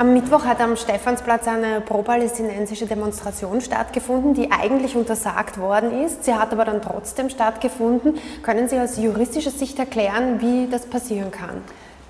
Am Mittwoch hat am Stephansplatz eine pro-palästinensische Demonstration stattgefunden, die eigentlich untersagt worden ist. Sie hat aber dann trotzdem stattgefunden. Können Sie aus juristischer Sicht erklären, wie das passieren kann?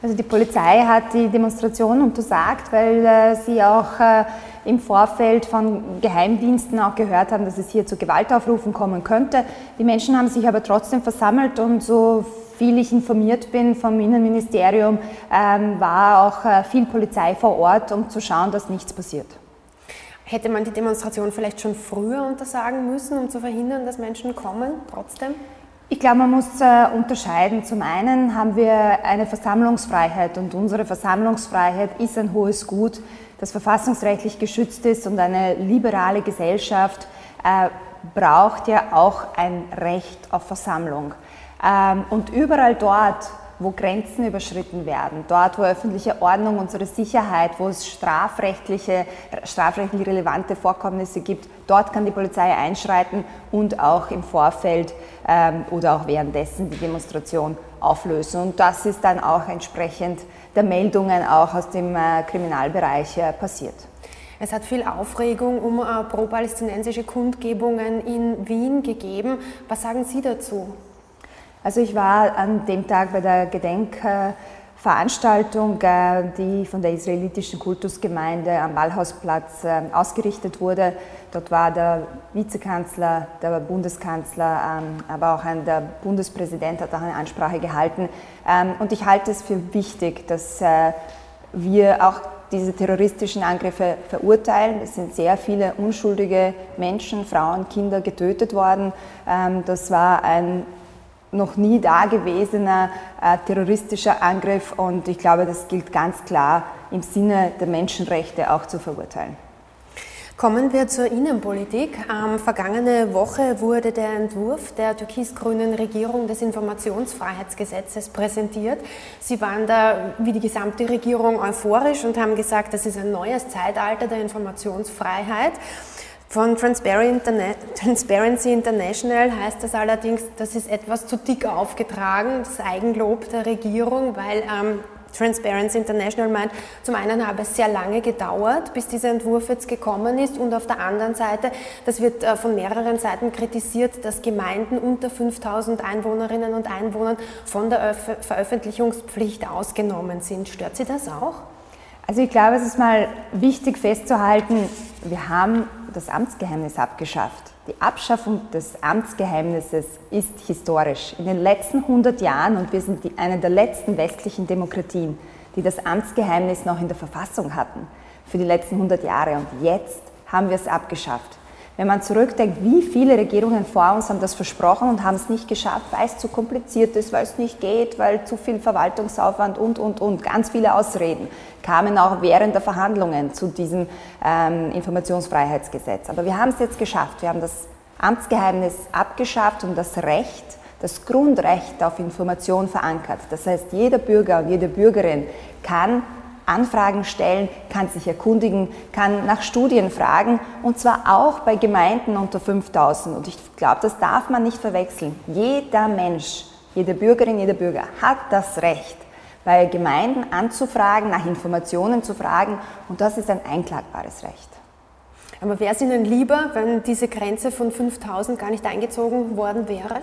Also die Polizei hat die Demonstration untersagt, weil äh, sie auch äh, im Vorfeld von Geheimdiensten auch gehört haben, dass es hier zu Gewaltaufrufen kommen könnte. Die Menschen haben sich aber trotzdem versammelt und so viel ich informiert bin vom Innenministerium, ähm, war auch äh, viel Polizei vor Ort, um zu schauen, dass nichts passiert. Hätte man die Demonstration vielleicht schon früher untersagen müssen, um zu verhindern, dass Menschen kommen, trotzdem? Ich glaube, man muss äh, unterscheiden. Zum einen haben wir eine Versammlungsfreiheit und unsere Versammlungsfreiheit ist ein hohes Gut, das verfassungsrechtlich geschützt ist und eine liberale Gesellschaft äh, braucht ja auch ein Recht auf Versammlung. Ähm, und überall dort, wo Grenzen überschritten werden, dort, wo öffentliche Ordnung, unsere Sicherheit, wo es strafrechtliche, strafrechtlich relevante Vorkommnisse gibt, dort kann die Polizei einschreiten und auch im Vorfeld ähm, oder auch währenddessen die Demonstration auflösen. Und das ist dann auch entsprechend der Meldungen auch aus dem äh, Kriminalbereich äh, passiert. Es hat viel Aufregung um äh, pro-palästinensische Kundgebungen in Wien gegeben. Was sagen Sie dazu? Also ich war an dem Tag bei der Gedenkveranstaltung, äh, die von der israelitischen Kultusgemeinde am Ballhausplatz äh, ausgerichtet wurde. Dort war der Vizekanzler, der Bundeskanzler, ähm, aber auch der Bundespräsident hat auch eine Ansprache gehalten. Ähm, und ich halte es für wichtig, dass äh, wir auch diese terroristischen Angriffe verurteilen. Es sind sehr viele unschuldige Menschen, Frauen, Kinder getötet worden. Ähm, das war ein noch nie dagewesener äh, terroristischer Angriff und ich glaube, das gilt ganz klar im Sinne der Menschenrechte auch zu verurteilen. Kommen wir zur Innenpolitik. Ähm, vergangene Woche wurde der Entwurf der türkis-grünen Regierung des Informationsfreiheitsgesetzes präsentiert. Sie waren da, wie die gesamte Regierung, euphorisch und haben gesagt, das ist ein neues Zeitalter der Informationsfreiheit. Von Transparency International heißt das allerdings, das ist etwas zu dick aufgetragen, das Eigenlob der Regierung, weil ähm, Transparency International meint, zum einen habe es sehr lange gedauert, bis dieser Entwurf jetzt gekommen ist und auf der anderen Seite, das wird äh, von mehreren Seiten kritisiert, dass Gemeinden unter 5000 Einwohnerinnen und Einwohnern von der Veröffentlichungspflicht ausgenommen sind. Stört Sie das auch? Also ich glaube, es ist mal wichtig festzuhalten, wir haben das Amtsgeheimnis abgeschafft. Die Abschaffung des Amtsgeheimnisses ist historisch. In den letzten 100 Jahren, und wir sind die, eine der letzten westlichen Demokratien, die das Amtsgeheimnis noch in der Verfassung hatten, für die letzten 100 Jahre. Und jetzt haben wir es abgeschafft. Wenn man zurückdenkt, wie viele Regierungen vor uns haben das versprochen und haben es nicht geschafft, weil es zu kompliziert ist, weil es nicht geht, weil zu viel Verwaltungsaufwand und, und, und, ganz viele Ausreden kamen auch während der Verhandlungen zu diesem ähm, Informationsfreiheitsgesetz. Aber wir haben es jetzt geschafft. Wir haben das Amtsgeheimnis abgeschafft und das Recht, das Grundrecht auf Information verankert. Das heißt, jeder Bürger und jede Bürgerin kann Anfragen stellen, kann sich erkundigen, kann nach Studien fragen und zwar auch bei Gemeinden unter 5000. Und ich glaube, das darf man nicht verwechseln. Jeder Mensch, jede Bürgerin, jeder Bürger hat das Recht, bei Gemeinden anzufragen, nach Informationen zu fragen und das ist ein einklagbares Recht. Aber wäre es Ihnen lieber, wenn diese Grenze von 5000 gar nicht eingezogen worden wäre?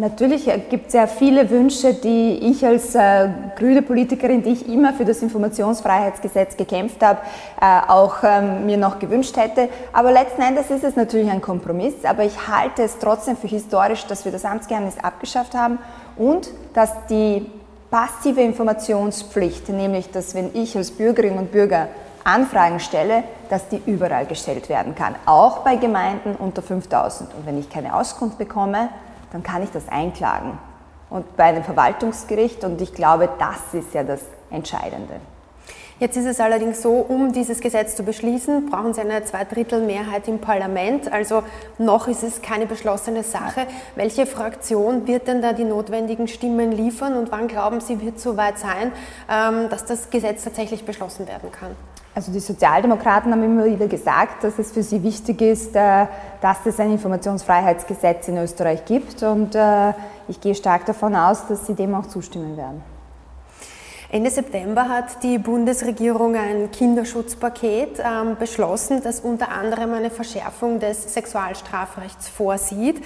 Natürlich gibt es ja viele Wünsche, die ich als äh, grüne Politikerin, die ich immer für das Informationsfreiheitsgesetz gekämpft habe, äh, auch ähm, mir noch gewünscht hätte. Aber letzten Endes ist es natürlich ein Kompromiss. Aber ich halte es trotzdem für historisch, dass wir das Amtsgeheimnis abgeschafft haben und dass die passive Informationspflicht, nämlich dass wenn ich als Bürgerin und Bürger Anfragen stelle, dass die überall gestellt werden kann, auch bei Gemeinden unter 5000. Und wenn ich keine Auskunft bekomme, dann kann ich das einklagen. Und bei einem Verwaltungsgericht, und ich glaube, das ist ja das Entscheidende. Jetzt ist es allerdings so, um dieses Gesetz zu beschließen, brauchen Sie eine Zweidrittelmehrheit im Parlament. Also noch ist es keine beschlossene Sache. Welche Fraktion wird denn da die notwendigen Stimmen liefern und wann glauben Sie, wird es soweit sein, ähm, dass das Gesetz tatsächlich beschlossen werden kann? Also die Sozialdemokraten haben immer wieder gesagt, dass es für sie wichtig ist, äh, dass es ein Informationsfreiheitsgesetz in Österreich gibt und äh, ich gehe stark davon aus, dass sie dem auch zustimmen werden. Ende September hat die Bundesregierung ein Kinderschutzpaket ähm, beschlossen, das unter anderem eine Verschärfung des Sexualstrafrechts vorsieht.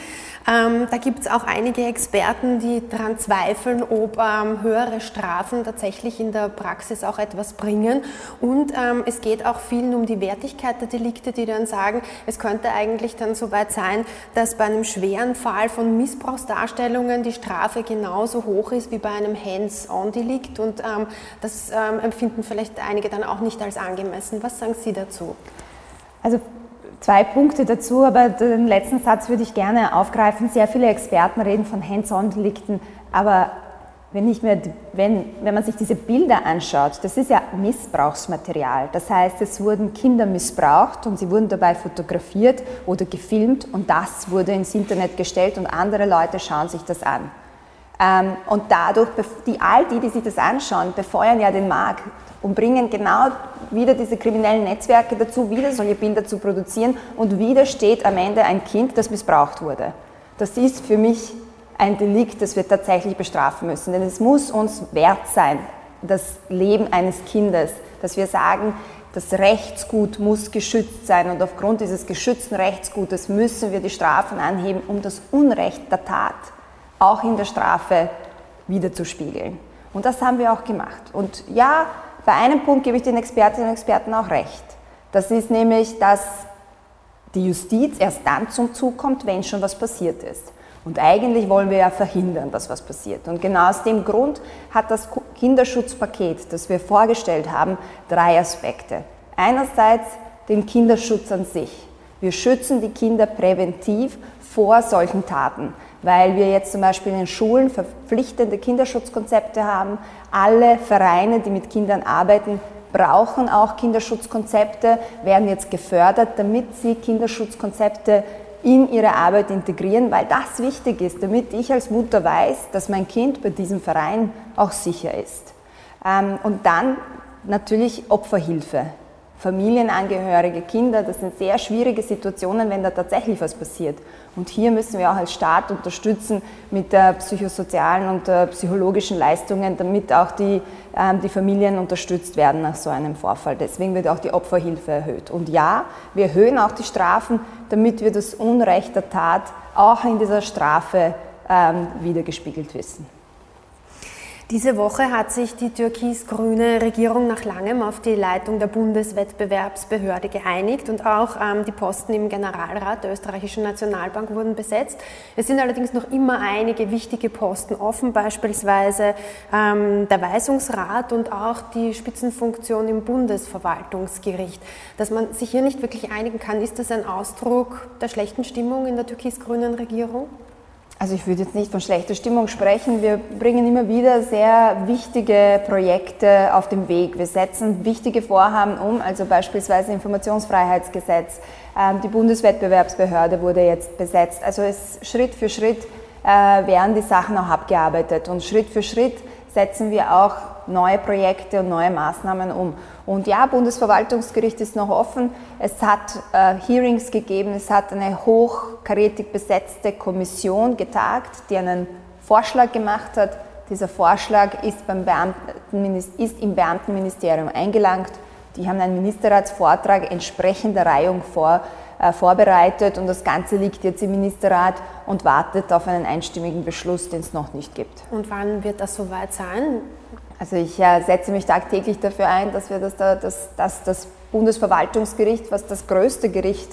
Ähm, da gibt es auch einige Experten, die daran zweifeln, ob ähm, höhere Strafen tatsächlich in der Praxis auch etwas bringen. Und ähm, es geht auch vielen um die Wertigkeit der Delikte, die dann sagen, es könnte eigentlich dann so weit sein, dass bei einem schweren Fall von Missbrauchsdarstellungen die Strafe genauso hoch ist wie bei einem Hands-on-Delikt. Und ähm, das ähm, empfinden vielleicht einige dann auch nicht als angemessen. Was sagen Sie dazu? Also zwei Punkte dazu, aber den letzten Satz würde ich gerne aufgreifen. Sehr viele Experten reden von Hands-on-Delikten, aber wenn, ich mir, wenn, wenn man sich diese Bilder anschaut, das ist ja Missbrauchsmaterial. Das heißt, es wurden Kinder missbraucht und sie wurden dabei fotografiert oder gefilmt und das wurde ins Internet gestellt und andere Leute schauen sich das an. Ähm, und dadurch, die, all die, die sich das anschauen, befeuern ja den Markt und bringen genau wieder diese kriminellen Netzwerke dazu, wieder solche Bilder zu produzieren. Und wieder steht am Ende ein Kind, das missbraucht wurde. Das ist für mich ein Delikt, das wir tatsächlich bestrafen müssen, denn es muss uns wert sein, das Leben eines Kindes, dass wir sagen, das Rechtsgut muss geschützt sein. Und aufgrund dieses geschützten Rechtsgutes müssen wir die Strafen anheben, um das Unrecht der Tat auch in der Strafe wiederzuspiegeln. Und das haben wir auch gemacht. Und ja, bei einem Punkt gebe ich den Expertinnen und Experten auch recht. Das ist nämlich, dass die Justiz erst dann zum Zug kommt, wenn schon was passiert ist. Und eigentlich wollen wir ja verhindern, dass was passiert. Und genau aus dem Grund hat das Kinderschutzpaket, das wir vorgestellt haben, drei Aspekte. Einerseits den Kinderschutz an sich. Wir schützen die Kinder präventiv vor solchen Taten weil wir jetzt zum Beispiel in den Schulen verpflichtende Kinderschutzkonzepte haben. Alle Vereine, die mit Kindern arbeiten, brauchen auch Kinderschutzkonzepte, werden jetzt gefördert, damit sie Kinderschutzkonzepte in ihre Arbeit integrieren, weil das wichtig ist, damit ich als Mutter weiß, dass mein Kind bei diesem Verein auch sicher ist. Ähm, und dann natürlich Opferhilfe. Familienangehörige, Kinder, das sind sehr schwierige Situationen, wenn da tatsächlich was passiert. Und hier müssen wir auch als Staat unterstützen mit der psychosozialen und der psychologischen Leistungen, damit auch die, ähm, die Familien unterstützt werden nach so einem Vorfall. Deswegen wird auch die Opferhilfe erhöht. Und ja, wir erhöhen auch die Strafen, damit wir das Unrecht der Tat auch in dieser Strafe ähm, wiedergespiegelt wissen. Diese Woche hat sich die türkis-grüne Regierung nach langem auf die Leitung der Bundeswettbewerbsbehörde geeinigt und auch ähm, die Posten im Generalrat der österreichischen Nationalbank wurden besetzt. Es sind allerdings noch immer einige wichtige Posten offen, beispielsweise ähm, der Weisungsrat und auch die Spitzenfunktion im Bundesverwaltungsgericht. Dass man sich hier nicht wirklich einigen kann, ist das ein Ausdruck der schlechten Stimmung in der türkis-grünen Regierung? Also ich würde jetzt nicht von schlechter Stimmung sprechen. Wir bringen immer wieder sehr wichtige Projekte auf den Weg. Wir setzen wichtige Vorhaben um, also beispielsweise Informationsfreiheitsgesetz. Ähm, die Bundeswettbewerbsbehörde wurde jetzt besetzt. Also es, Schritt für Schritt äh, werden die Sachen auch abgearbeitet und Schritt für Schritt setzen wir auch neue Projekte und neue Maßnahmen um. Und ja, Bundesverwaltungsgericht ist noch offen. Es hat äh, Hearings gegeben, es hat eine hochkarätig besetzte Kommission getagt, die einen Vorschlag gemacht hat. Dieser Vorschlag ist, beim ist im Beamtenministerium eingelangt. Die haben einen Ministerratsvortrag entsprechender Reihung vor, äh, vorbereitet und das Ganze liegt jetzt im Ministerrat und wartet auf einen einstimmigen Beschluss, den es noch nicht gibt. Und wann wird das soweit sein? Also ich äh, setze mich tagtäglich dafür ein, dass wir das, das, das, das Bundesverwaltungsgericht, was das größte Gericht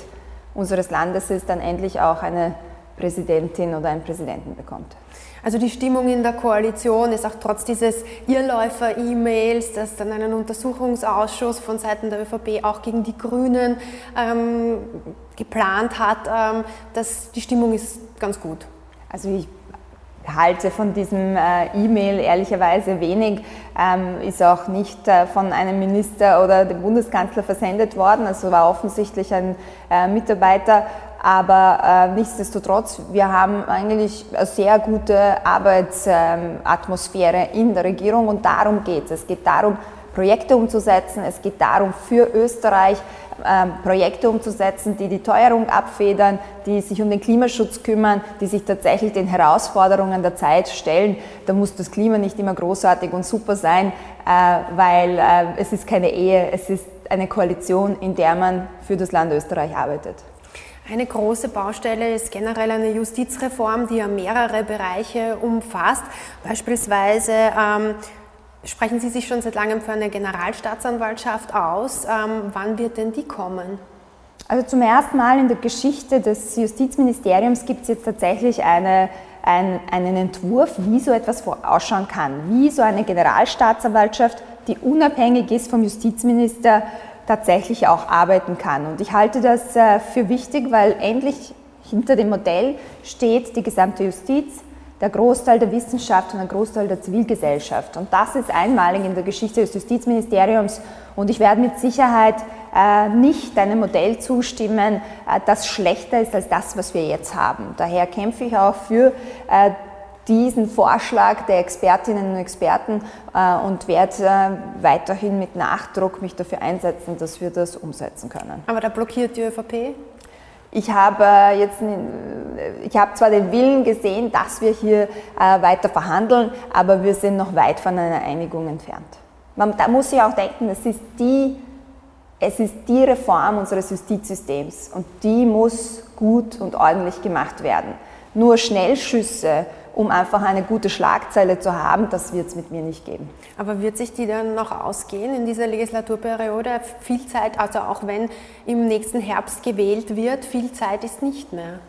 unseres Landes ist, dann endlich auch eine Präsidentin oder einen Präsidenten bekommt. Also die Stimmung in der Koalition ist auch trotz dieses Irrläufer-E-Mails, dass dann einen Untersuchungsausschuss von Seiten der ÖVP auch gegen die Grünen ähm, geplant hat, ähm, dass die Stimmung ist ganz gut. Also ich halte von diesem äh, E-Mail ehrlicherweise wenig, ähm, ist auch nicht äh, von einem Minister oder dem Bundeskanzler versendet worden, also war offensichtlich ein äh, Mitarbeiter, aber äh, nichtsdestotrotz, wir haben eigentlich eine sehr gute Arbeitsatmosphäre in der Regierung und darum geht es. Es geht darum, Projekte umzusetzen. Es geht darum, für Österreich ähm, Projekte umzusetzen, die die Teuerung abfedern, die sich um den Klimaschutz kümmern, die sich tatsächlich den Herausforderungen der Zeit stellen. Da muss das Klima nicht immer großartig und super sein, äh, weil äh, es ist keine Ehe, es ist eine Koalition, in der man für das Land Österreich arbeitet. Eine große Baustelle ist generell eine Justizreform, die ja mehrere Bereiche umfasst. Beispielsweise ähm, sprechen Sie sich schon seit langem für eine Generalstaatsanwaltschaft aus. Ähm, wann wird denn die kommen? Also zum ersten Mal in der Geschichte des Justizministeriums gibt es jetzt tatsächlich eine, ein, einen Entwurf, wie so etwas ausschauen kann, wie so eine Generalstaatsanwaltschaft, die unabhängig ist vom Justizminister, tatsächlich auch arbeiten kann. Und ich halte das äh, für wichtig, weil endlich hinter dem Modell steht die gesamte Justiz, der Großteil der Wissenschaft und ein Großteil der Zivilgesellschaft. Und das ist einmalig in der Geschichte des Justizministeriums. Und ich werde mit Sicherheit äh, nicht einem Modell zustimmen, äh, das schlechter ist als das, was wir jetzt haben. Daher kämpfe ich auch für diesen Vorschlag der Expertinnen und Experten äh, und werde äh, weiterhin mit Nachdruck mich dafür einsetzen, dass wir das umsetzen können. Aber da blockiert die ÖVP? Ich habe äh, jetzt, ich habe zwar den Willen gesehen, dass wir hier weiter verhandeln, aber wir sind noch weit von einer Einigung entfernt. Man, da muss ich auch denken, es ist die es ist die Reform unseres Justizsystems und die muss gut und ordentlich gemacht werden. Nur Schnellschüsse um einfach eine gute Schlagzeile zu haben, das wird es mit mir nicht geben. Aber wird sich die dann noch ausgehen in dieser Legislaturperiode? Viel Zeit, also auch wenn im nächsten Herbst gewählt wird, viel Zeit ist nicht mehr.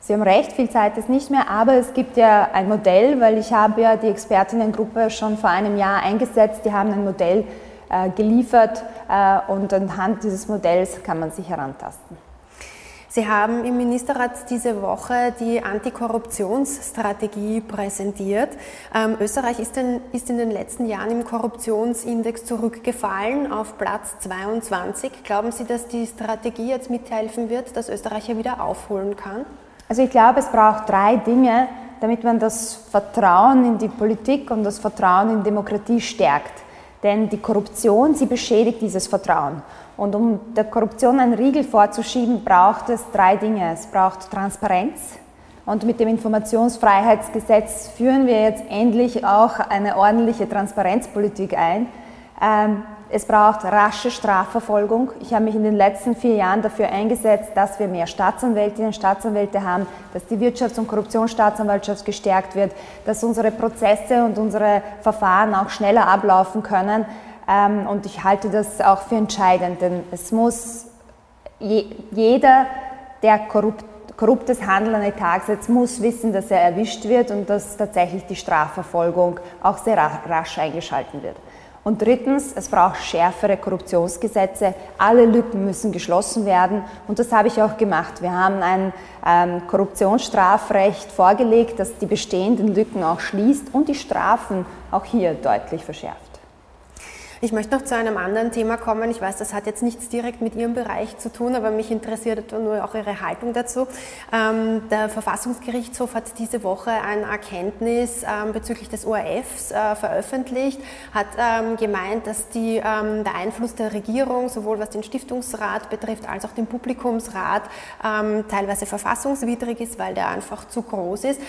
Sie haben recht, viel Zeit ist nicht mehr, aber es gibt ja ein Modell, weil ich habe ja die Expertinnengruppe schon vor einem Jahr eingesetzt, die haben ein Modell äh, geliefert äh, und anhand dieses Modells kann man sich herantasten. Sie haben im Ministerrat diese Woche die Antikorruptionsstrategie präsentiert. Ähm, Österreich ist, in, ist in den letzten Jahren im Korruptionsindex zurückgefallen auf Platz 22. Glauben Sie, dass die Strategie jetzt mithelfen wird, dass Österreich hier wieder aufholen kann? Also ich glaube, es braucht drei Dinge, damit man das Vertrauen in die Politik und das Vertrauen in Demokratie stärkt. Denn die Korruption, sie beschädigt dieses Vertrauen. Und um der Korruption einen Riegel vorzuschieben, braucht es drei Dinge. Es braucht Transparenz. Und mit dem Informationsfreiheitsgesetz führen wir jetzt endlich auch eine ordentliche Transparenzpolitik ein. Ähm, es braucht rasche Strafverfolgung. Ich habe mich in den letzten vier Jahren dafür eingesetzt, dass wir mehr Staatsanwältinnen und Staatsanwälte haben, dass die Wirtschafts- und Korruptionsstaatsanwaltschaft gestärkt wird, dass unsere Prozesse und unsere Verfahren auch schneller ablaufen können. Ähm, und ich halte das auch für entscheidend, denn es muss jeder, der korrupt korruptes Handeln an den Tag setzt, muss wissen, dass er erwischt wird und dass tatsächlich die Strafverfolgung auch sehr rasch eingeschalten wird. Und drittens, es braucht schärfere Korruptionsgesetze. Alle Lücken müssen geschlossen werden. Und das habe ich auch gemacht. Wir haben ein ähm, Korruptionsstrafrecht vorgelegt, das die bestehenden Lücken auch schließt und die Strafen auch hier deutlich verschärft. Ich möchte noch zu einem anderen Thema kommen. Ich weiß, das hat jetzt nichts direkt mit Ihrem Bereich zu tun, aber mich interessiert nur auch Ihre Haltung dazu. Ähm, der Verfassungsgerichtshof hat diese Woche ein Erkenntnis ähm, bezüglich des ORFs äh, veröffentlicht, hat ähm, gemeint, dass die, der Einfluss der Regierung, sowohl was den Stiftungsrat betrifft, als auch den Publikumsrat, teilweise verfassungswidrig ist, weil der einfach zu groß ist.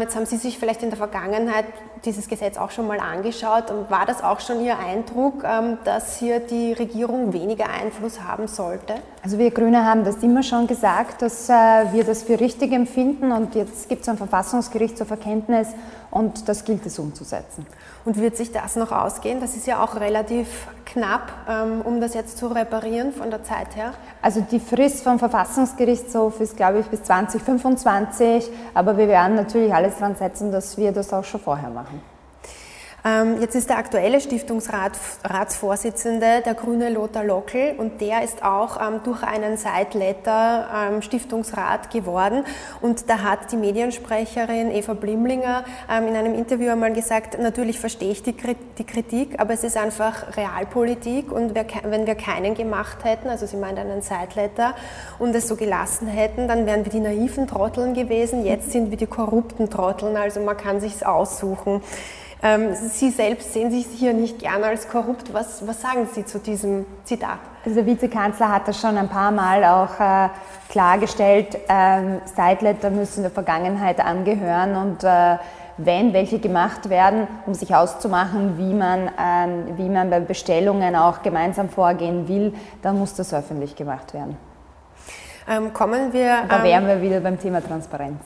Jetzt haben Sie sich vielleicht in der Vergangenheit dieses Gesetz auch schon mal angeschaut und war das auch schon Ihr Eindruck? ähm, dass hier die Regierung weniger Einfluss haben sollte? Also wir Grüne haben das immer schon gesagt, dass äh, wir das für richtig empfinden und jetzt gibt es ein Verfassungsgericht zur Verkenntnis und das gilt es umzusetzen. Und wird sich das noch ausgehen? Das ist ja auch relativ knapp, ähm, um das jetzt zu reparieren von der Zeit her. Also die Frist vom Verfassungsgerichtshof ist, glaube ich, bis 2025, aber wir werden natürlich alles daran setzen, dass wir das auch schon vorher machen. Ähm, jetzt ist der aktuelle Stiftungsratsvorsitzende der grüne Lothar Lockel und der ist auch ähm, durch einen Sideletter ähm, Stiftungsrat geworden. Und da hat die Mediensprecherin Eva Blimlinger in einem Interview einmal gesagt, natürlich verstehe ich die Kritik, aber es ist einfach Realpolitik und wenn wir keinen gemacht hätten, also sie meint einen Sideletter, und es so gelassen hätten, dann wären wir die naiven Trotteln gewesen, jetzt sind wir die korrupten Trotteln, also man kann sich's aussuchen. Ähm, Sie selbst sehen sich hier nicht gern als korrupt. Was, was sagen Sie zu diesem Zitat? Also der Vizekanzler hat das schon ein paar Mal auch äh, klargestellt. Ähm, Sideletter müssen der Vergangenheit angehören und äh, wenn welche gemacht werden, um sich auszumachen, wie man, ähm, wie man bei Bestellungen auch gemeinsam vorgehen will, dann muss das öffentlich gemacht werden. Ähm, kommen wir. Da wären wir wieder beim Thema Transparenz.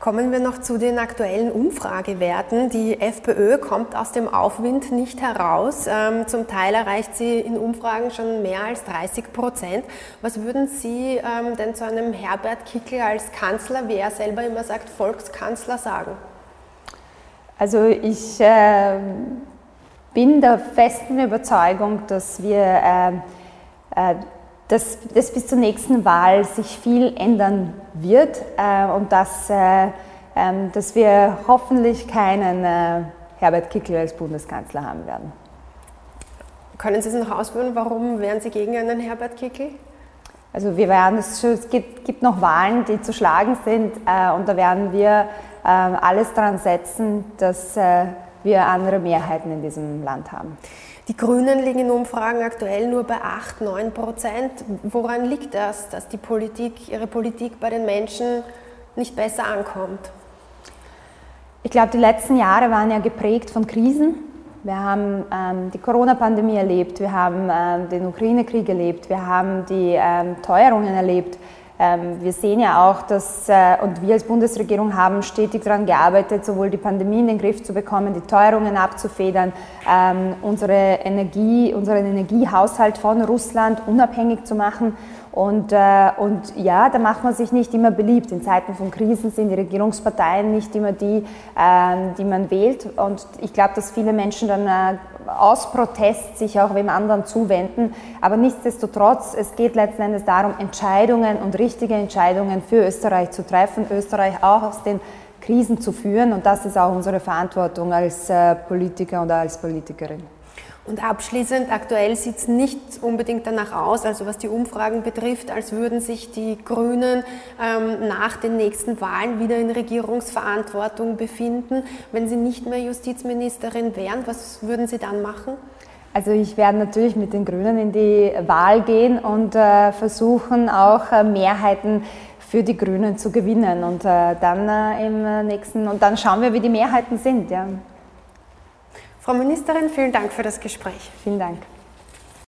Kommen wir noch zu den aktuellen Umfragewerten. Die FPÖ kommt aus dem Aufwind nicht heraus. Ähm, zum Teil erreicht sie in Umfragen schon mehr als 30 Prozent. Was würden Sie ähm, denn zu einem Herbert Kickl als Kanzler, wie er selber immer sagt, Volkskanzler sagen? Also ich äh, bin der festen Überzeugung, dass wir äh, dass, dass bis zur nächsten Wahl sich viel ändern wird äh, und dass, äh, äh, dass wir hoffentlich keinen äh, Herbert Kickl als Bundeskanzler haben werden. Können Sie es noch ausführen, warum wären Sie gegen einen Herbert Kickl? Also wir werden, es, gibt, gibt noch Wahlen, die zu schlagen sind äh, und da werden wir ähm, alles daran setzen, dass äh, wir andere Mehrheiten in diesem Land haben. Die Grünen liegen in Umfragen aktuell nur bei 8, 9 Prozent. Woran liegt das, dass die Politik, ihre Politik bei den Menschen nicht besser ankommt? Ich glaube, die letzten Jahre waren ja geprägt von Krisen. Wir haben ähm, die Corona-Pandemie erlebt, wir haben ähm, den Ukraine-Krieg erlebt, wir haben die ähm, Teuerungen erlebt. Ähm, wir sehen ja auch, dass, äh, und wir als Bundesregierung haben stetig daran gearbeitet, sowohl die Pandemie in den Griff zu bekommen, die Teuerungen abzufedern, ähm, unsere Energie, unseren Energiehaushalt von Russland unabhängig zu machen. Und, äh, und ja, da macht man sich nicht immer beliebt. In Zeiten von Krisen sind die Regierungsparteien nicht immer die, äh, die man wählt. Und ich glaube, dass viele Menschen dann äh, aus Protest sich auch wem anderen zuwenden. Aber nichtsdestotrotz, es geht letzten Endes darum, Entscheidungen und richtige Entscheidungen für Österreich zu treffen, Österreich auch aus den Krisen zu führen. Und das ist auch unsere Verantwortung als äh, Politiker und als Politikerin. Und abschließend, aktuell sieht es nicht unbedingt danach aus, also was die Umfragen betrifft, als würden sich die Grünen ähm, nach den nächsten Wahlen wieder in Regierungsverantwortung befinden. Wenn Sie nicht mehr Justizministerin wären, was würden Sie dann machen? Also ich werde natürlich mit den Grünen in die Wahl gehen und äh, versuchen auch äh, Mehrheiten für die Grünen zu gewinnen und äh, dann äh, im nächsten und dann schauen wir, wie die Mehrheiten sind. Ja. Frau Ministerin, vielen Dank für das Gespräch. Vielen Dank.